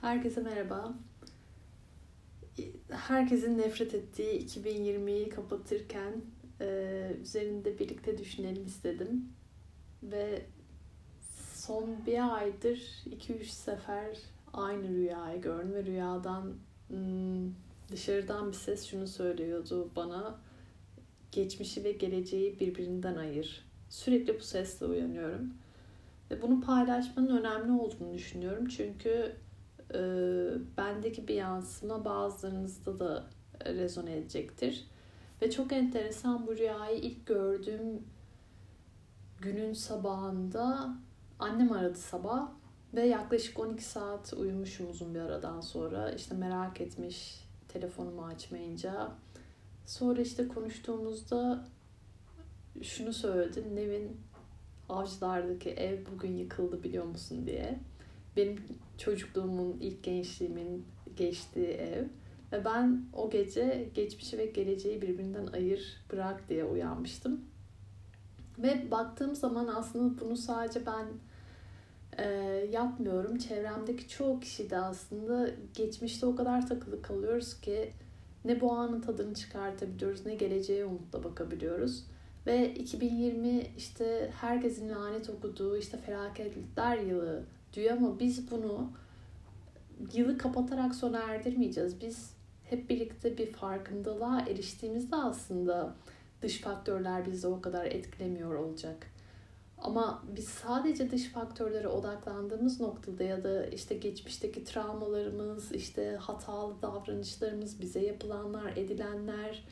Herkese merhaba. Herkesin nefret ettiği 2020'yi kapatırken e, üzerinde birlikte düşünelim istedim. Ve son bir aydır 2-3 sefer aynı rüyayı gördüm ve rüyadan dışarıdan bir ses şunu söylüyordu bana. Geçmişi ve geleceği birbirinden ayır. Sürekli bu sesle uyanıyorum. Ve bunu paylaşmanın önemli olduğunu düşünüyorum. Çünkü e, bendeki bir yansıma bazılarınızda da rezone edecektir. Ve çok enteresan bu rüyayı ilk gördüğüm günün sabahında annem aradı sabah ve yaklaşık 12 saat uyumuşum uzun bir aradan sonra. İşte merak etmiş telefonumu açmayınca. Sonra işte konuştuğumuzda şunu söyledi. Nevin Avcılardaki ev bugün yıkıldı biliyor musun diye. Benim çocukluğumun, ilk gençliğimin geçtiği ev. Ve ben o gece geçmişi ve geleceği birbirinden ayır, bırak diye uyanmıştım. Ve baktığım zaman aslında bunu sadece ben e, yapmıyorum. Çevremdeki çoğu kişi de aslında geçmişte o kadar takılı kalıyoruz ki ne bu anın tadını çıkartabiliyoruz ne geleceğe umutla bakabiliyoruz. Ve 2020 işte herkesin lanet okuduğu işte felaketler yılı diyor ama biz bunu yılı kapatarak sona erdirmeyeceğiz. Biz hep birlikte bir farkındalığa eriştiğimizde aslında dış faktörler bizi o kadar etkilemiyor olacak. Ama biz sadece dış faktörlere odaklandığımız noktada ya da işte geçmişteki travmalarımız, işte hatalı davranışlarımız, bize yapılanlar, edilenler,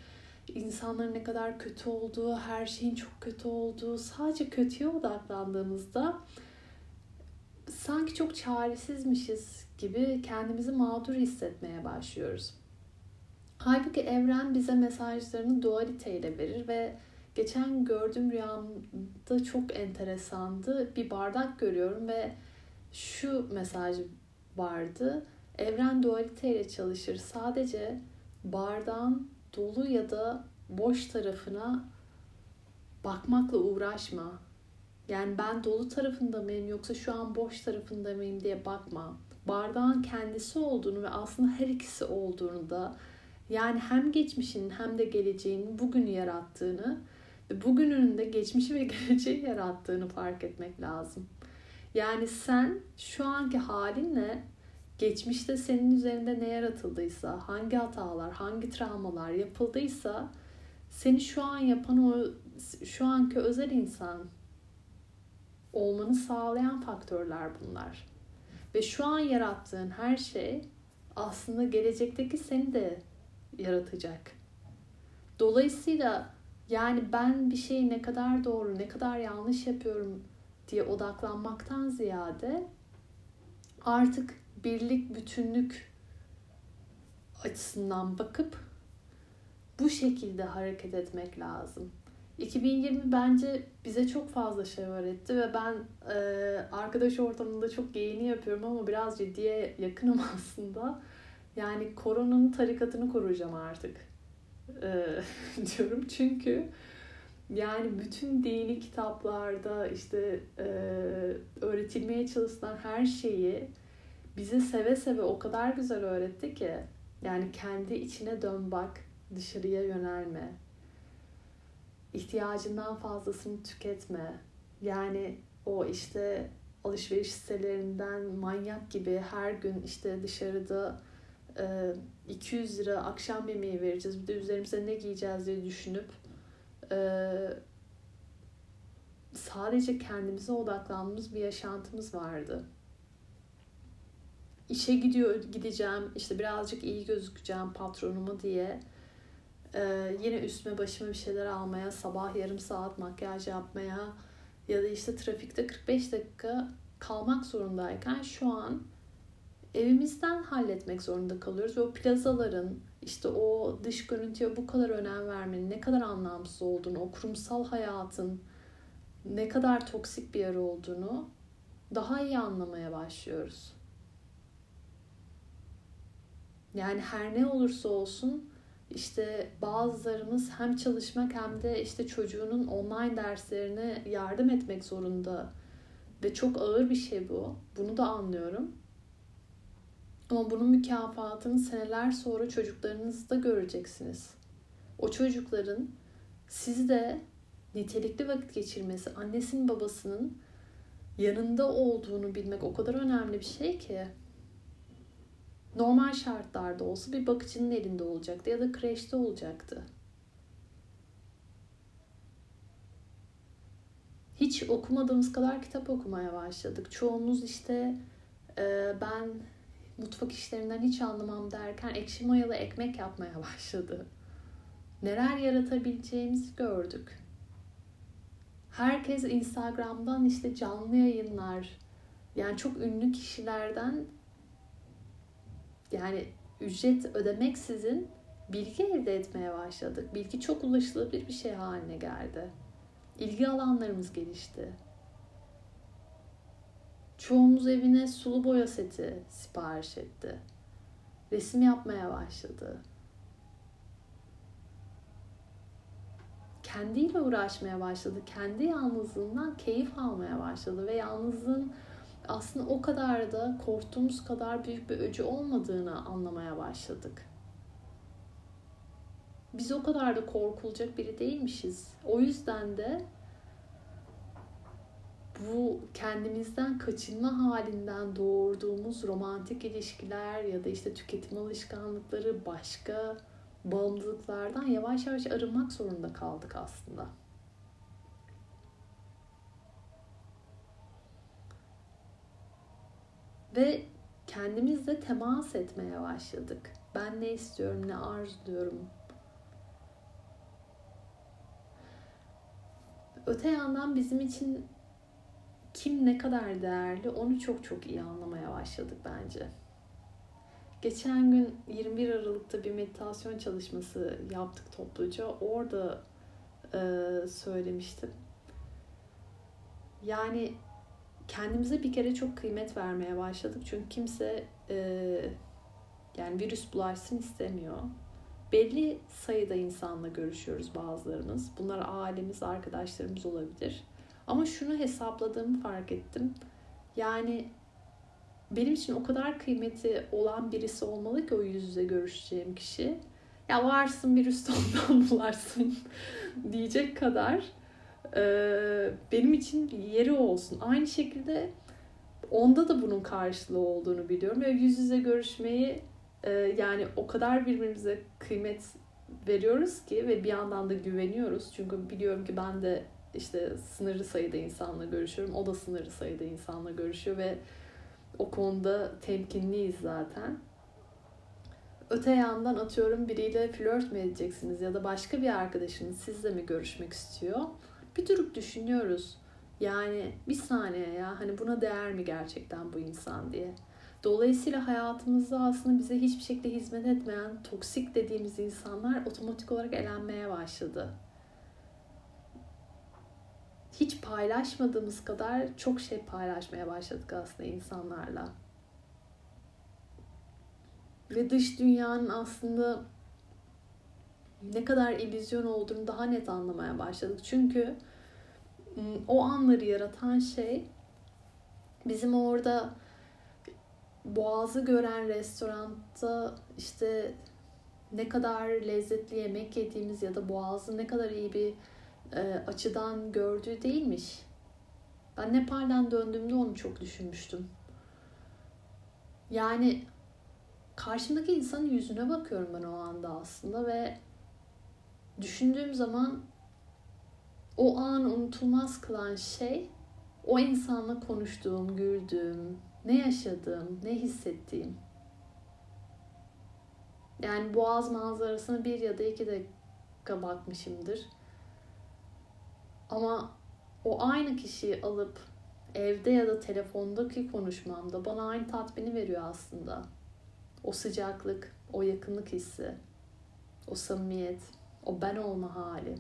insanların ne kadar kötü olduğu, her şeyin çok kötü olduğu, sadece kötüye odaklandığımızda sanki çok çaresizmişiz gibi kendimizi mağdur hissetmeye başlıyoruz. Halbuki evren bize mesajlarını dualiteyle verir ve geçen gördüğüm rüyamda çok enteresandı. Bir bardak görüyorum ve şu mesaj vardı. Evren dualiteyle çalışır. Sadece bardağın dolu ya da boş tarafına bakmakla uğraşma. Yani ben dolu tarafında mıyım yoksa şu an boş tarafında mıyım diye bakma. Bardağın kendisi olduğunu ve aslında her ikisi olduğunu da yani hem geçmişin hem de geleceğin bugünü yarattığını ve bugünün de geçmişi ve geleceği yarattığını fark etmek lazım. Yani sen şu anki halinle geçmişte senin üzerinde ne yaratıldıysa, hangi hatalar, hangi travmalar yapıldıysa seni şu an yapan o şu anki özel insan olmanı sağlayan faktörler bunlar. Ve şu an yarattığın her şey aslında gelecekteki seni de yaratacak. Dolayısıyla yani ben bir şeyi ne kadar doğru, ne kadar yanlış yapıyorum diye odaklanmaktan ziyade artık birlik, bütünlük açısından bakıp bu şekilde hareket etmek lazım. 2020 bence bize çok fazla şey öğretti ve ben e, arkadaş ortamında çok geyini yapıyorum ama biraz ciddiye yakınım aslında. Yani koronanın tarikatını koruyacağım artık e, diyorum çünkü yani bütün dini kitaplarda işte e, öğretilmeye çalışılan her şeyi bize seve seve o kadar güzel öğretti ki yani kendi içine dön bak dışarıya yönelme ihtiyacından fazlasını tüketme. Yani o işte alışveriş sitelerinden manyak gibi her gün işte dışarıda 200 lira akşam yemeği vereceğiz bir de üzerimize ne giyeceğiz diye düşünüp sadece kendimize odaklandığımız bir yaşantımız vardı. İşe gidiyor gideceğim işte birazcık iyi gözükeceğim patronuma diye ee, yine üstüme başıma bir şeyler almaya sabah yarım saat makyaj yapmaya ya da işte trafikte 45 dakika kalmak zorundayken şu an evimizden halletmek zorunda kalıyoruz ve o plazaların işte o dış görüntüye bu kadar önem vermenin ne kadar anlamsız olduğunu, o kurumsal hayatın ne kadar toksik bir yer olduğunu daha iyi anlamaya başlıyoruz. Yani her ne olursa olsun işte bazılarımız hem çalışmak hem de işte çocuğunun online derslerine yardım etmek zorunda ve çok ağır bir şey bu. Bunu da anlıyorum. Ama bunun mükafatını seneler sonra çocuklarınızda göreceksiniz. O çocukların sizde nitelikli vakit geçirmesi, annesinin babasının yanında olduğunu bilmek o kadar önemli bir şey ki. Normal şartlarda olsa bir bakıcının elinde olacaktı ya da kreşte olacaktı. Hiç okumadığımız kadar kitap okumaya başladık. Çoğumuz işte e, ben mutfak işlerinden hiç anlamam derken ekşi mayalı ekmek yapmaya başladı. Neler yaratabileceğimizi gördük. Herkes Instagram'dan işte canlı yayınlar, yani çok ünlü kişilerden yani ücret ödemeksizin bilgi elde etmeye başladık. Bilgi çok ulaşılabilir bir şey haline geldi. İlgi alanlarımız gelişti. Çoğumuz evine sulu boya seti sipariş etti. Resim yapmaya başladı. Kendiyle uğraşmaya başladı. Kendi yalnızlığından keyif almaya başladı ve yalnızlığın aslında o kadar da korktuğumuz kadar büyük bir öcü olmadığını anlamaya başladık. Biz o kadar da korkulacak biri değilmişiz. O yüzden de bu kendimizden kaçınma halinden doğurduğumuz romantik ilişkiler ya da işte tüketim alışkanlıkları başka bağımlılıklardan yavaş yavaş arınmak zorunda kaldık aslında. Ve kendimizle temas etmeye başladık. Ben ne istiyorum, ne arzuluyorum. Öte yandan bizim için kim ne kadar değerli onu çok çok iyi anlamaya başladık bence. Geçen gün 21 Aralık'ta bir meditasyon çalışması yaptık topluca. Orada e, söylemiştim. Yani kendimize bir kere çok kıymet vermeye başladık. Çünkü kimse e, yani virüs bulaşsın istemiyor. Belli sayıda insanla görüşüyoruz bazılarımız. Bunlar ailemiz, arkadaşlarımız olabilir. Ama şunu hesapladığımı fark ettim. Yani benim için o kadar kıymeti olan birisi olmalı ki o yüz yüze görüşeceğim kişi. Ya varsın bir üstü ondan bularsın diyecek kadar benim için yeri olsun. Aynı şekilde onda da bunun karşılığı olduğunu biliyorum ve yüz yüze görüşmeyi e, yani o kadar birbirimize kıymet veriyoruz ki ve bir yandan da güveniyoruz. Çünkü biliyorum ki ben de işte sınırlı sayıda insanla görüşüyorum. O da sınırlı sayıda insanla görüşüyor ve o konuda temkinliyiz zaten. Öte yandan atıyorum biriyle flört mü edeceksiniz ya da başka bir arkadaşınız sizle mi görüşmek istiyor? Bir durup düşünüyoruz. Yani bir saniye ya hani buna değer mi gerçekten bu insan diye. Dolayısıyla hayatımızda aslında bize hiçbir şekilde hizmet etmeyen toksik dediğimiz insanlar otomatik olarak elenmeye başladı hiç paylaşmadığımız kadar çok şey paylaşmaya başladık aslında insanlarla. Ve dış dünyanın aslında ne kadar illüzyon olduğunu daha net anlamaya başladık. Çünkü o anları yaratan şey bizim orada boğazı gören restoranda işte ne kadar lezzetli yemek yediğimiz ya da boğazı ne kadar iyi bir e, açıdan gördüğü değilmiş. Ben Nepal'den döndüğümde onu çok düşünmüştüm. Yani karşımdaki insanın yüzüne bakıyorum ben o anda aslında ve düşündüğüm zaman o an unutulmaz kılan şey o insanla konuştuğum, güldüğüm, ne yaşadığım, ne hissettiğim. Yani boğaz manzarasına bir ya da iki dakika bakmışımdır. Ama o aynı kişiyi alıp evde ya da telefondaki konuşmamda bana aynı tatmini veriyor aslında. O sıcaklık, o yakınlık hissi, o samimiyet, o ben olma hali.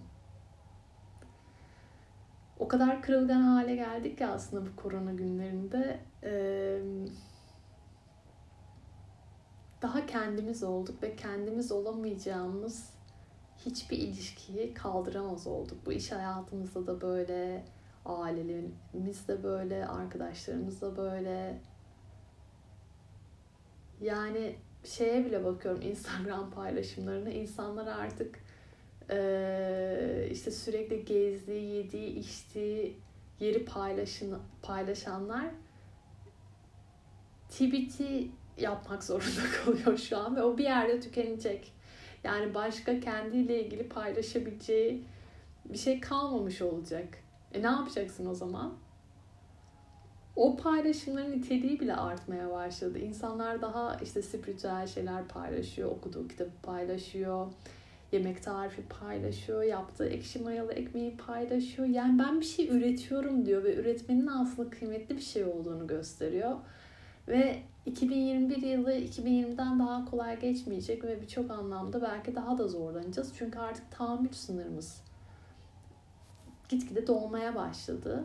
O kadar kırılgan hale geldik ki aslında bu korona günlerinde. daha kendimiz olduk ve kendimiz olamayacağımız hiçbir ilişkiyi kaldıramaz olduk. Bu iş hayatımızda da böyle, ailelerimiz de böyle, arkadaşlarımız da böyle. Yani şeye bile bakıyorum Instagram paylaşımlarına. İnsanlar artık e, işte sürekli gezdiği, yediği, içtiği yeri paylaşın, paylaşanlar TBT yapmak zorunda kalıyor şu an ve o bir yerde tükenecek. Yani başka kendiyle ilgili paylaşabileceği bir şey kalmamış olacak. E ne yapacaksın o zaman? O paylaşımların niteliği bile artmaya başladı. İnsanlar daha işte spiritüel şeyler paylaşıyor, okuduğu kitabı paylaşıyor, yemek tarifi paylaşıyor, yaptığı ekşi mayalı ekmeği paylaşıyor. Yani ben bir şey üretiyorum diyor ve üretmenin aslında kıymetli bir şey olduğunu gösteriyor. Ve 2021 yılı 2020'den daha kolay geçmeyecek ve birçok anlamda belki daha da zorlanacağız. Çünkü artık tahammül sınırımız gitgide dolmaya başladı.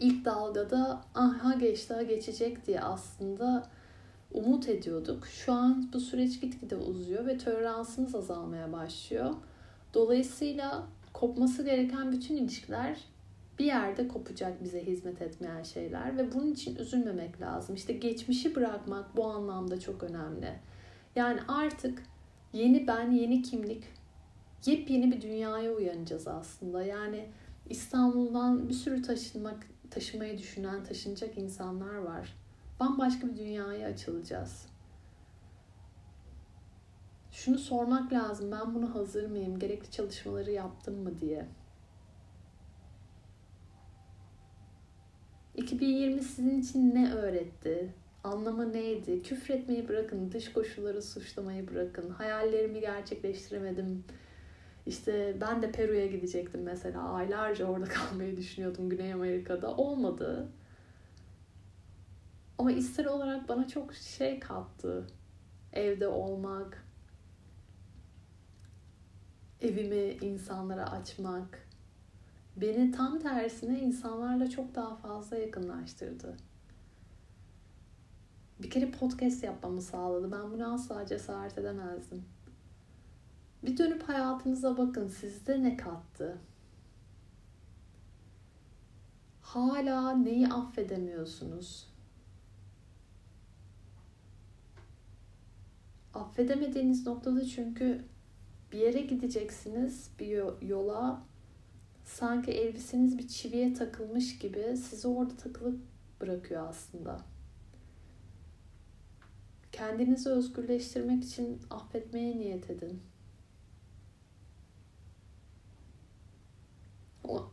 İlk dalgada aha geçti, geçecek diye aslında umut ediyorduk. Şu an bu süreç gitgide uzuyor ve toleransımız azalmaya başlıyor. Dolayısıyla kopması gereken bütün ilişkiler bir yerde kopacak bize hizmet etmeyen şeyler ve bunun için üzülmemek lazım. İşte geçmişi bırakmak bu anlamda çok önemli. Yani artık yeni ben, yeni kimlik, yepyeni bir dünyaya uyanacağız aslında. Yani İstanbul'dan bir sürü taşınmak, taşımayı düşünen, taşınacak insanlar var. Bambaşka bir dünyaya açılacağız. Şunu sormak lazım. Ben bunu hazır mıyım? Gerekli çalışmaları yaptım mı diye. 2020 sizin için ne öğretti? Anlamı neydi? Küfretmeyi bırakın, dış koşulları suçlamayı bırakın. Hayallerimi gerçekleştiremedim. İşte ben de Peru'ya gidecektim mesela. Aylarca orada kalmayı düşünüyordum Güney Amerika'da. Olmadı. Ama ister olarak bana çok şey kattı. Evde olmak, evimi insanlara açmak, beni tam tersine insanlarla çok daha fazla yakınlaştırdı. Bir kere podcast yapmamı sağladı. Ben bunu asla cesaret edemezdim. Bir dönüp hayatınıza bakın. Sizde ne kattı? Hala neyi affedemiyorsunuz? Affedemediğiniz noktada çünkü bir yere gideceksiniz, bir yola sanki elbiseniz bir çiviye takılmış gibi sizi orada takılıp bırakıyor aslında. Kendinizi özgürleştirmek için affetmeye niyet edin.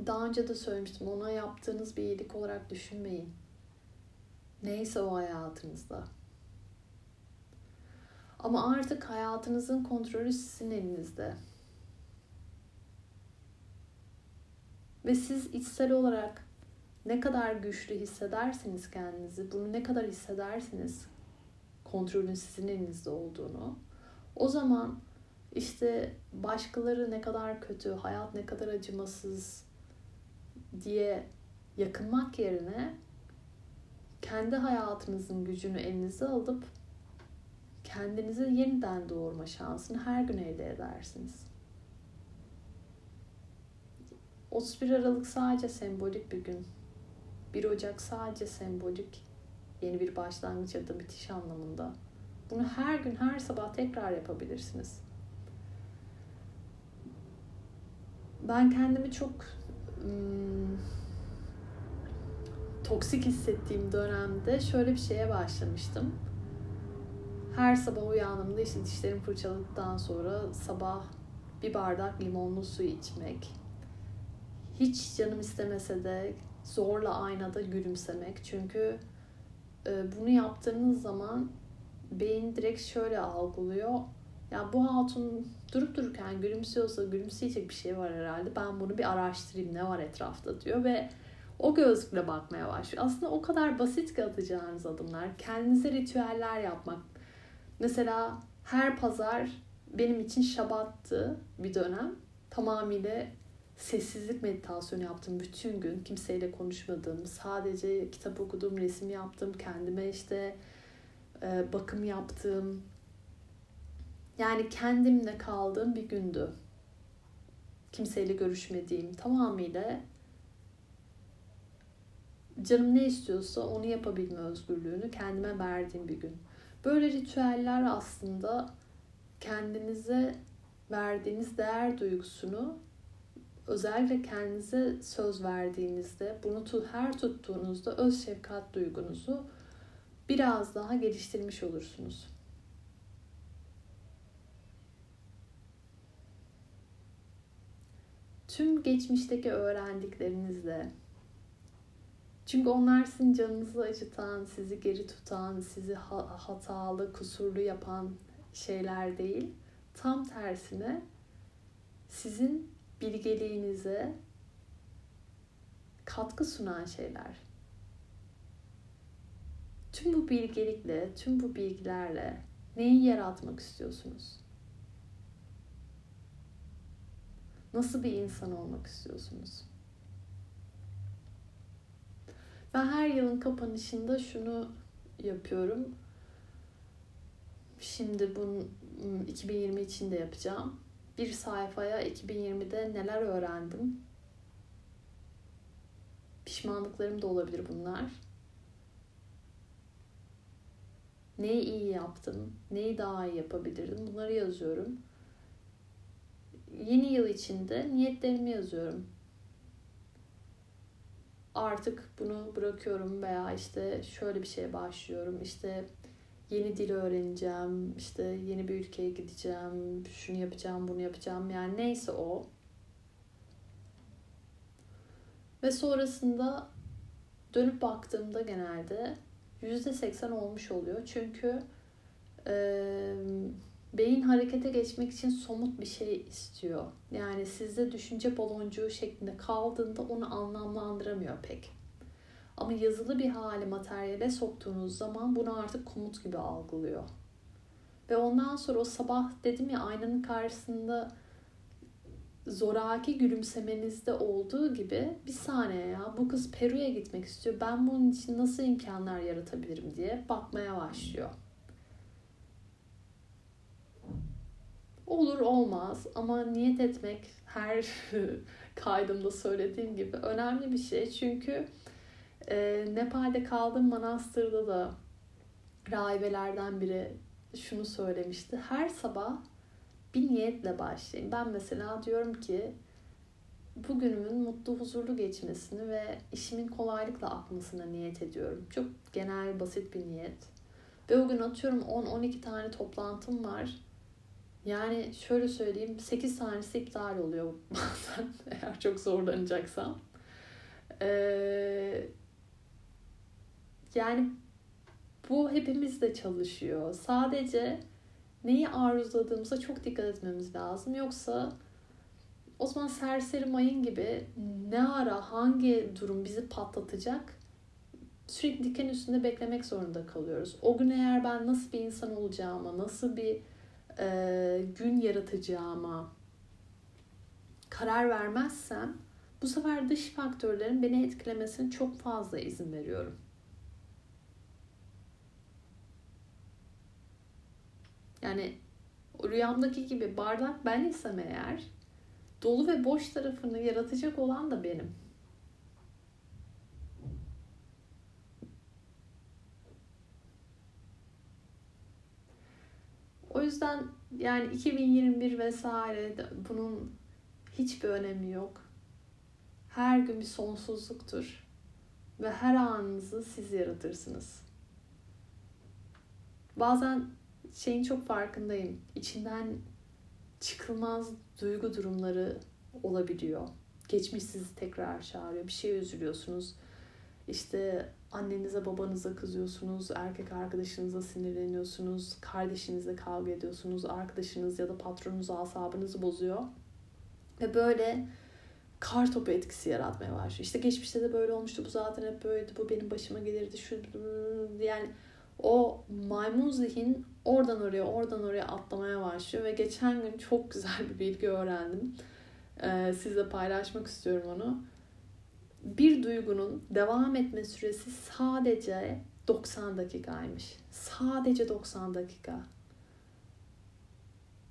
Daha önce de söylemiştim. Ona yaptığınız bir iyilik olarak düşünmeyin. Neyse o hayatınızda. Ama artık hayatınızın kontrolü sizin elinizde. Ve siz içsel olarak ne kadar güçlü hissedersiniz kendinizi, bunu ne kadar hissedersiniz kontrolün sizin elinizde olduğunu. O zaman işte başkaları ne kadar kötü, hayat ne kadar acımasız diye yakınmak yerine kendi hayatınızın gücünü elinize alıp kendinizi yeniden doğurma şansını her gün elde edersiniz. 31 Aralık sadece sembolik bir gün. 1 Ocak sadece sembolik yeni bir başlangıç ya da bitiş anlamında. Bunu her gün her sabah tekrar yapabilirsiniz. Ben kendimi çok ım, toksik hissettiğim dönemde şöyle bir şeye başlamıştım. Her sabah uyandığımda işte dişlerimi fırçaladıktan sonra sabah bir bardak limonlu su içmek hiç canım istemese de zorla aynada gülümsemek. Çünkü e, bunu yaptığınız zaman beyin direkt şöyle algılıyor. Ya bu hatun durup dururken gülümsüyorsa gülümseyecek bir şey var herhalde. Ben bunu bir araştırayım ne var etrafta diyor ve o gözlükle bakmaya başlıyor. Aslında o kadar basit ki atacağınız adımlar. Kendinize ritüeller yapmak. Mesela her pazar benim için şabattı bir dönem. Tamamıyla sessizlik meditasyonu yaptım bütün gün. Kimseyle konuşmadım. Sadece kitap okudum, resim yaptım. Kendime işte e, bakım yaptım. Yani kendimle kaldığım bir gündü. Kimseyle görüşmediğim tamamıyla canım ne istiyorsa onu yapabilme özgürlüğünü kendime verdiğim bir gün. Böyle ritüeller aslında kendinize verdiğiniz değer duygusunu özellikle kendinize söz verdiğinizde, bunu her tuttuğunuzda öz şefkat duygunuzu biraz daha geliştirmiş olursunuz. Tüm geçmişteki öğrendiklerinizle çünkü onlar sizin canınızı acıtan, sizi geri tutan, sizi hatalı, kusurlu yapan şeyler değil. Tam tersine sizin bilgeliğinize katkı sunan şeyler. Tüm bu bilgelikle, tüm bu bilgilerle neyi yaratmak istiyorsunuz? Nasıl bir insan olmak istiyorsunuz? Ben her yılın kapanışında şunu yapıyorum. Şimdi bunu 2020 hmm, için de yapacağım. Bir sayfaya 2020'de neler öğrendim. Pişmanlıklarım da olabilir bunlar. Neyi iyi yaptım, neyi daha iyi yapabilirdim bunları yazıyorum. Yeni yıl içinde niyetlerimi yazıyorum artık bunu bırakıyorum veya işte şöyle bir şeye başlıyorum. İşte yeni dil öğreneceğim, işte yeni bir ülkeye gideceğim, şunu yapacağım, bunu yapacağım. Yani neyse o. Ve sonrasında dönüp baktığımda genelde %80 olmuş oluyor. Çünkü e, beyin harekete geçmek için somut bir şey istiyor. Yani sizde düşünce baloncuğu şeklinde kaldığında onu anlamlandıramıyor pek. Ama yazılı bir hali materyale soktuğunuz zaman bunu artık komut gibi algılıyor. Ve ondan sonra o sabah dedim ya aynanın karşısında zoraki gülümsemenizde olduğu gibi bir saniye ya bu kız Peru'ya gitmek istiyor. Ben bunun için nasıl imkanlar yaratabilirim diye bakmaya başlıyor. Olur olmaz ama niyet etmek her kaydımda söylediğim gibi önemli bir şey. Çünkü e, Nepal'de kaldığım manastırda da rahibelerden biri şunu söylemişti. Her sabah bir niyetle başlayın. Ben mesela diyorum ki bugünümün mutlu, huzurlu geçmesini ve işimin kolaylıkla akmasına niyet ediyorum. Çok genel, basit bir niyet. Ve o gün atıyorum 10-12 tane toplantım var yani şöyle söyleyeyim 8 tanesi iptal oluyor bazen eğer çok zorlanacaksam. Ee, yani bu hepimizde çalışıyor. Sadece neyi arzuladığımıza çok dikkat etmemiz lazım. Yoksa o zaman serseri mayın gibi ne ara hangi durum bizi patlatacak sürekli diken üstünde beklemek zorunda kalıyoruz. O gün eğer ben nasıl bir insan olacağıma, nasıl bir e, gün yaratacağıma karar vermezsem bu sefer dış faktörlerin beni etkilemesine çok fazla izin veriyorum. Yani rüyamdaki gibi bardak ben isem eğer dolu ve boş tarafını yaratacak olan da benim. O yüzden yani 2021 vesaire bunun hiçbir önemi yok. Her gün bir sonsuzluktur ve her anınızı siz yaratırsınız. Bazen şeyin çok farkındayım. İçinden çıkılmaz duygu durumları olabiliyor. Geçmiş sizi tekrar çağırıyor. Bir şey üzülüyorsunuz. İşte annenize babanıza kızıyorsunuz, erkek arkadaşınıza sinirleniyorsunuz, kardeşinizle kavga ediyorsunuz, arkadaşınız ya da patronunuz asabınızı bozuyor. Ve böyle kar topu etkisi yaratmaya başlıyor. İşte geçmişte de böyle olmuştu, bu zaten hep böyleydi, bu benim başıma gelirdi, şu yani o maymun zihin oradan oraya oradan oraya atlamaya başlıyor ve geçen gün çok güzel bir bilgi öğrendim. Ee, sizle paylaşmak istiyorum onu bir duygunun devam etme süresi sadece 90 dakikaymış. Sadece 90 dakika.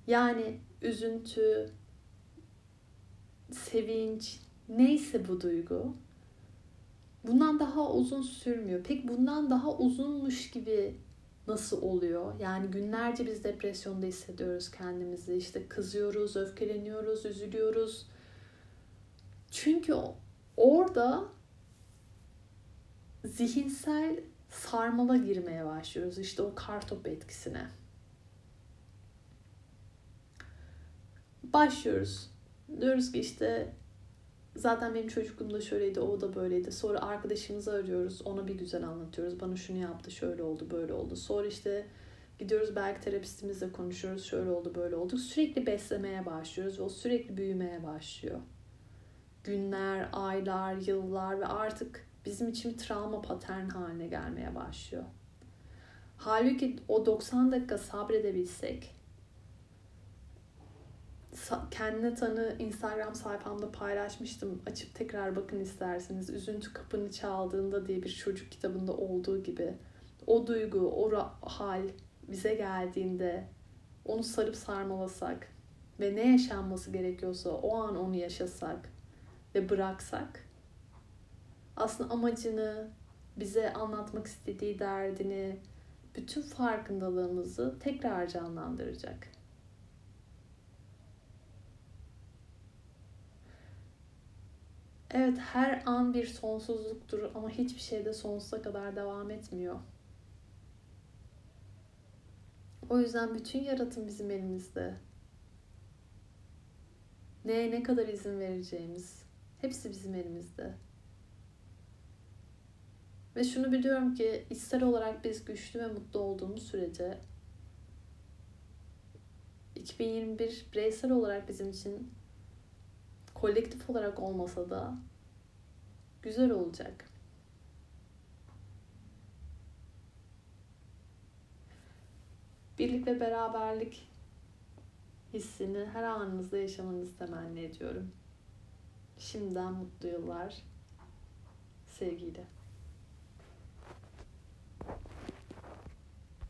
Yani üzüntü, sevinç, neyse bu duygu bundan daha uzun sürmüyor. Pek bundan daha uzunmuş gibi nasıl oluyor? Yani günlerce biz depresyonda hissediyoruz kendimizi. İşte kızıyoruz, öfkeleniyoruz, üzülüyoruz. Çünkü orada zihinsel sarmala girmeye başlıyoruz. İşte o kartop etkisine. Başlıyoruz. Diyoruz ki işte zaten benim çocukluğumda şöyleydi, o da böyleydi. Sonra arkadaşımızı arıyoruz, ona bir güzel anlatıyoruz. Bana şunu yaptı, şöyle oldu, böyle oldu. Sonra işte gidiyoruz belki terapistimizle konuşuyoruz, şöyle oldu, böyle oldu. Sürekli beslemeye başlıyoruz ve o sürekli büyümeye başlıyor. Günler, aylar, yıllar ve artık bizim için bir travma patern haline gelmeye başlıyor. Halbuki o 90 dakika sabredebilsek kendine tanı Instagram sayfamda paylaşmıştım. Açıp tekrar bakın isterseniz. Üzüntü kapını çaldığında diye bir çocuk kitabında olduğu gibi. O duygu, o hal bize geldiğinde onu sarıp sarmalasak ve ne yaşanması gerekiyorsa o an onu yaşasak ve bıraksak aslında amacını, bize anlatmak istediği derdini, bütün farkındalığımızı tekrar canlandıracak. Evet her an bir sonsuzluktur ama hiçbir şey de sonsuza kadar devam etmiyor. O yüzden bütün yaratım bizim elimizde. Neye ne kadar izin vereceğimiz hepsi bizim elimizde. Ve şunu biliyorum ki ister olarak biz güçlü ve mutlu olduğumuz sürece 2021 bireysel olarak bizim için kolektif olarak olmasa da güzel olacak. Birlik ve beraberlik hissini her anınızda yaşamanızı temenni ediyorum. Şimdiden mutlu yıllar. Sevgiyle.